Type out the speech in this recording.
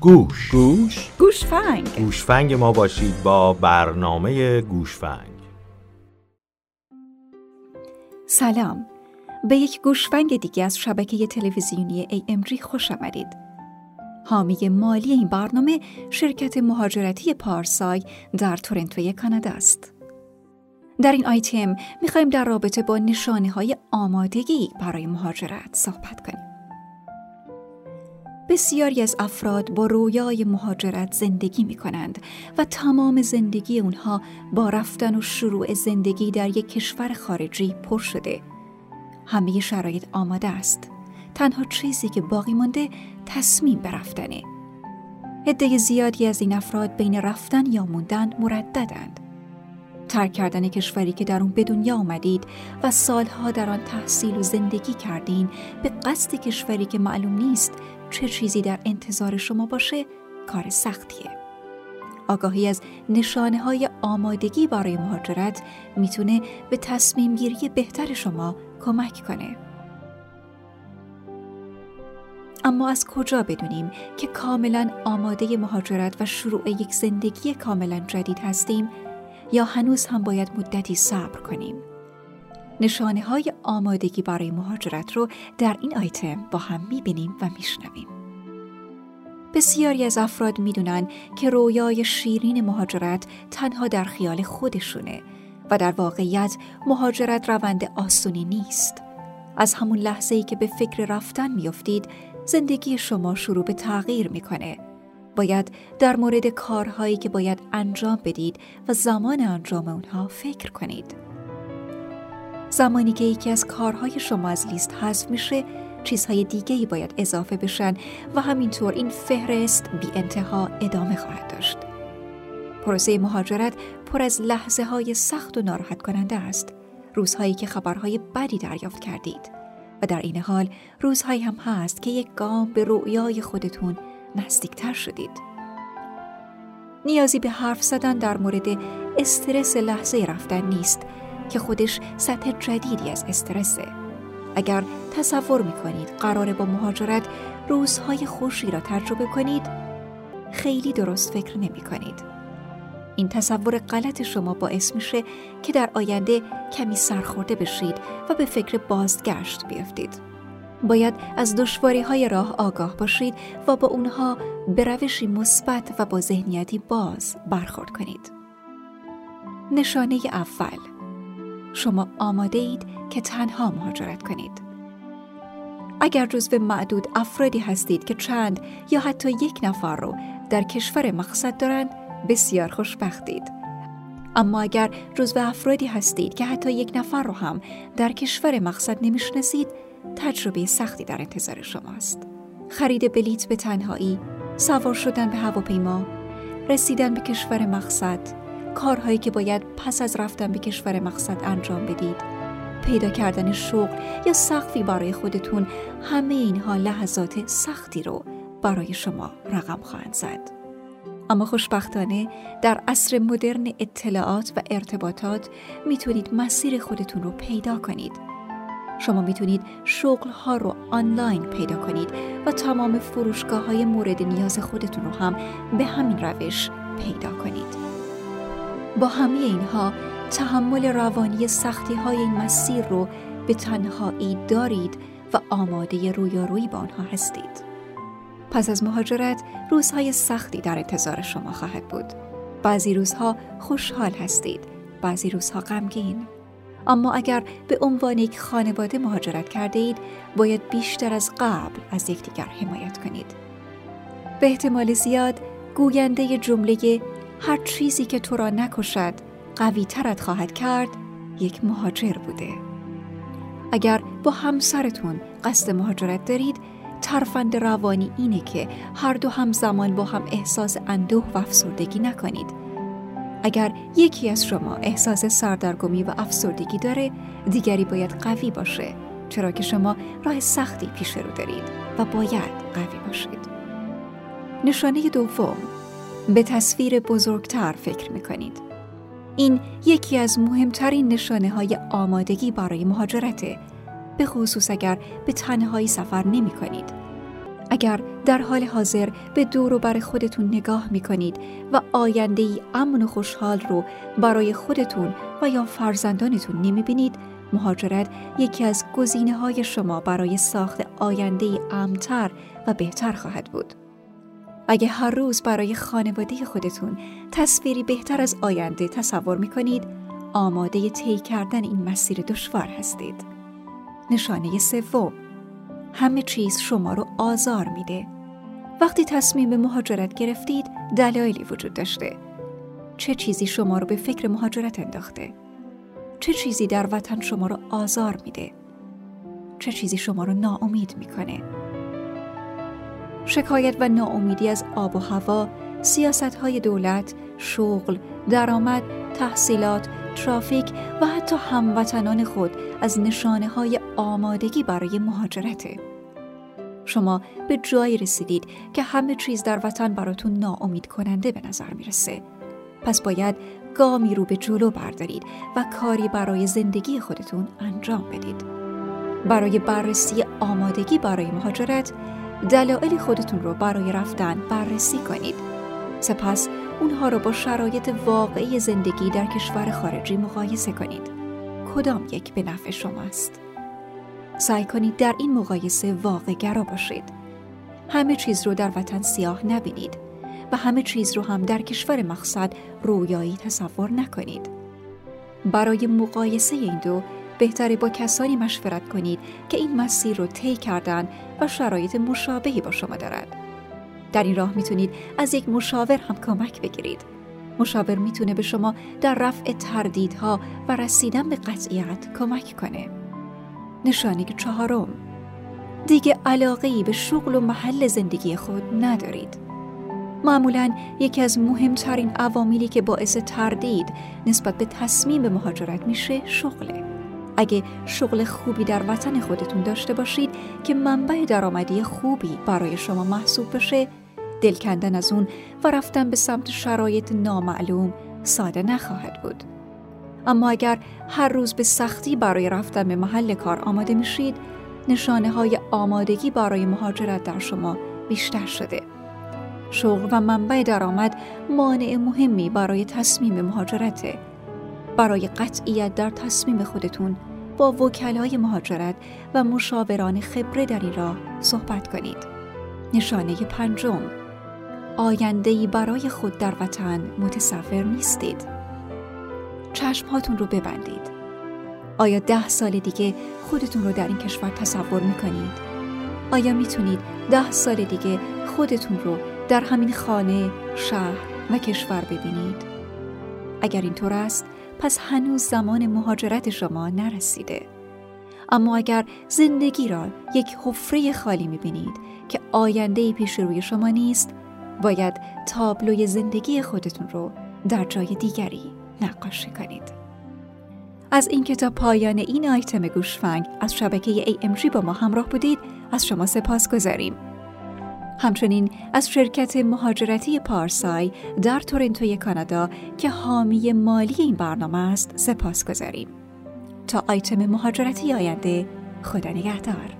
گوش. گوش. گوشفنگ. گوشفنگ ما باشید با برنامه گوشفنگ. سلام. به یک گوشفنگ دیگه از شبکه تلویزیونی AMG خوش آمدید. حامی مالی این برنامه شرکت مهاجرتی پارسای در تورنتوی کانادا است. در این آیتم می‌خوایم در رابطه با نشانه های آمادگی برای مهاجرت صحبت کنیم. بسیاری از افراد با رویای مهاجرت زندگی می کنند و تمام زندگی اونها با رفتن و شروع زندگی در یک کشور خارجی پر شده. همه شرایط آماده است. تنها چیزی که باقی مانده تصمیم به رفتنه. عده زیادی از این افراد بین رفتن یا موندن مرددند. ترک کردن کشوری که در اون به دنیا آمدید و سالها در آن تحصیل و زندگی کردین به قصد کشوری که معلوم نیست چه چیزی در انتظار شما باشه کار سختیه. آگاهی از نشانه های آمادگی برای مهاجرت می‌تونه به تصمیم گیری بهتر شما کمک کنه. اما از کجا بدونیم که کاملا آماده مهاجرت و شروع یک زندگی کاملا جدید هستیم یا هنوز هم باید مدتی صبر کنیم؟ نشانه های آمادگی برای مهاجرت رو در این آیتم با هم می‌بینیم و میشنویم. بسیاری از افراد می‌دونن که رویای شیرین مهاجرت تنها در خیال خودشونه و در واقعیت مهاجرت روند آسونی نیست. از همون لحظه ای که به فکر رفتن میافتید زندگی شما شروع به تغییر می‌کنه. باید در مورد کارهایی که باید انجام بدید و زمان انجام اونها فکر کنید. زمانی که یکی از کارهای شما از لیست حذف میشه چیزهای دیگه ای باید اضافه بشن و همینطور این فهرست بی انتها ادامه خواهد داشت. پروسه مهاجرت پر از لحظه های سخت و ناراحت کننده است. روزهایی که خبرهای بدی دریافت کردید و در این حال روزهایی هم هست که یک گام به رویای خودتون نزدیکتر شدید. نیازی به حرف زدن در مورد استرس لحظه رفتن نیست که خودش سطح جدیدی از استرسه اگر تصور می‌کنید قراره با مهاجرت روزهای خوشی را تجربه کنید خیلی درست فکر نمی کنید. این تصور غلط شما باعث میشه که در آینده کمی سرخورده بشید و به فکر بازگشت بیفتید. باید از دشواری های راه آگاه باشید و با اونها به روشی مثبت و با ذهنیتی باز برخورد کنید. نشانه اول شما آماده اید که تنها مهاجرت کنید. اگر جزو معدود افرادی هستید که چند یا حتی یک نفر رو در کشور مقصد دارند بسیار خوشبختید. اما اگر جزو افرادی هستید که حتی یک نفر رو هم در کشور مقصد نمی‌شناسید تجربه سختی در انتظار شماست. خرید بلیت به تنهایی، سوار شدن به هواپیما، رسیدن به کشور مقصد، کارهایی که باید پس از رفتن به کشور مقصد انجام بدید پیدا کردن شغل یا سقفی برای خودتون همه اینها لحظات سختی رو برای شما رقم خواهند زد اما خوشبختانه در عصر مدرن اطلاعات و ارتباطات می‌تونید مسیر خودتون رو پیدا کنید شما می‌تونید شغل ها رو آنلاین پیدا کنید و تمام فروشگاه های مورد نیاز خودتون رو هم به همین روش پیدا کنید با همه اینها تحمل روانی سختی های این مسیر رو به تنهایی دارید و آماده رویارویی با آنها هستید. پس از مهاجرت روزهای سختی در انتظار شما خواهد بود. بعضی روزها خوشحال هستید، بعضی روزها غمگین. اما اگر به عنوان یک خانواده مهاجرت کرده اید، باید بیشتر از قبل از یکدیگر حمایت کنید. به احتمال زیاد گوینده جمله هر چیزی که تو را نکشد قوی ترت خواهد کرد یک مهاجر بوده اگر با همسرتون قصد مهاجرت دارید ترفند روانی اینه که هر دو همزمان با هم احساس اندوه و افسردگی نکنید اگر یکی از شما احساس سردرگمی و افسردگی داره دیگری باید قوی باشه چرا که شما راه سختی پیش رو دارید و باید قوی باشید نشانه دوم به تصویر بزرگتر فکر می کنید. این یکی از مهمترین نشانه های آمادگی برای مهاجرته به خصوص اگر به تنهایی سفر نمی کنید. اگر در حال حاضر به دور و بر خودتون نگاه می کنید و آینده ای امن و خوشحال رو برای خودتون و یا فرزندانتون نمی بینید مهاجرت یکی از گزینه های شما برای ساخت آینده ای امتر و بهتر خواهد بود. اگه هر روز برای خانواده خودتون تصویری بهتر از آینده تصور می کنید آماده طی کردن این مسیر دشوار هستید. نشانه سوم همه چیز شما رو آزار میده. وقتی تصمیم به مهاجرت گرفتید دلایلی وجود داشته. چه چیزی شما رو به فکر مهاجرت انداخته؟ چه چیزی در وطن شما رو آزار میده؟ چه چیزی شما رو ناامید می‌کنه؟ شکایت و ناامیدی از آب و هوا، سیاست های دولت، شغل، درآمد، تحصیلات، ترافیک و حتی هموطنان خود از نشانه های آمادگی برای مهاجرته. شما به جایی رسیدید که همه چیز در وطن براتون ناامید کننده به نظر می‌رسه. پس باید گامی رو به جلو بردارید و کاری برای زندگی خودتون انجام بدید. برای بررسی آمادگی برای مهاجرت، دلایل خودتون رو برای رفتن بررسی کنید. سپس اونها رو با شرایط واقعی زندگی در کشور خارجی مقایسه کنید. کدام یک به نفع شماست؟ سعی کنید در این مقایسه واقع گرا باشید. همه چیز رو در وطن سیاه نبینید و همه چیز رو هم در کشور مقصد رویایی تصور نکنید. برای مقایسه این دو بهتره با کسانی مشورت کنید که این مسیر رو طی کردن و شرایط مشابهی با شما دارد. در این راه می‌تونید از یک مشاور هم کمک بگیرید. مشاور می‌تونه به شما در رفع تردیدها و رسیدن به قطعیت کمک کنه. نشانی چهارم دیگه علاقه به شغل و محل زندگی خود ندارید. معمولا یکی از مهمترین عواملی که باعث تردید نسبت به تصمیم به مهاجرت میشه شغله. اگه شغل خوبی در وطن خودتون داشته باشید که منبع درآمدی خوبی برای شما محسوب بشه دل کندن از اون و رفتن به سمت شرایط نامعلوم ساده نخواهد بود. اما اگر هر روز به سختی برای رفتن به محل کار آماده میشید، نشانه های آمادگی برای مهاجرت در شما بیشتر شده. شغل و منبع درآمد مانع مهمی برای تصمیم مهاجرته. برای قطعیت در تصمیم خودتون با وکلای مهاجرت و مشاوران خبره در این راه صحبت کنید. نشانه پنجم آیندهی برای خود در وطن متصور نیستید. چشمهاتون رو ببندید. آیا ده سال دیگه خودتون رو در این کشور تصور می‌کنید؟ آیا می‌تونید ده سال دیگه خودتون رو در همین خانه، شهر و کشور ببینید؟ اگر اینطور است، پس هنوز زمان مهاجرت شما نرسیده. اما اگر زندگی را یک حفره خالی می‌بینید که آینده پیش روی شما نیست، باید تابلوی زندگی خودتون رو در جای دیگری نقاشی کنید. از این کتاب پایان این آیتم گوشفنگ از شبکه AMG با ما همراه بودید از شما سپاس گذاریم. همچنین از شرکت مهاجرتی پارسای در تورنتوی کانادا که حامی مالی این برنامه است سپاس گذاریم. تا آیتم مهاجرتی آینده خدا نگهدار.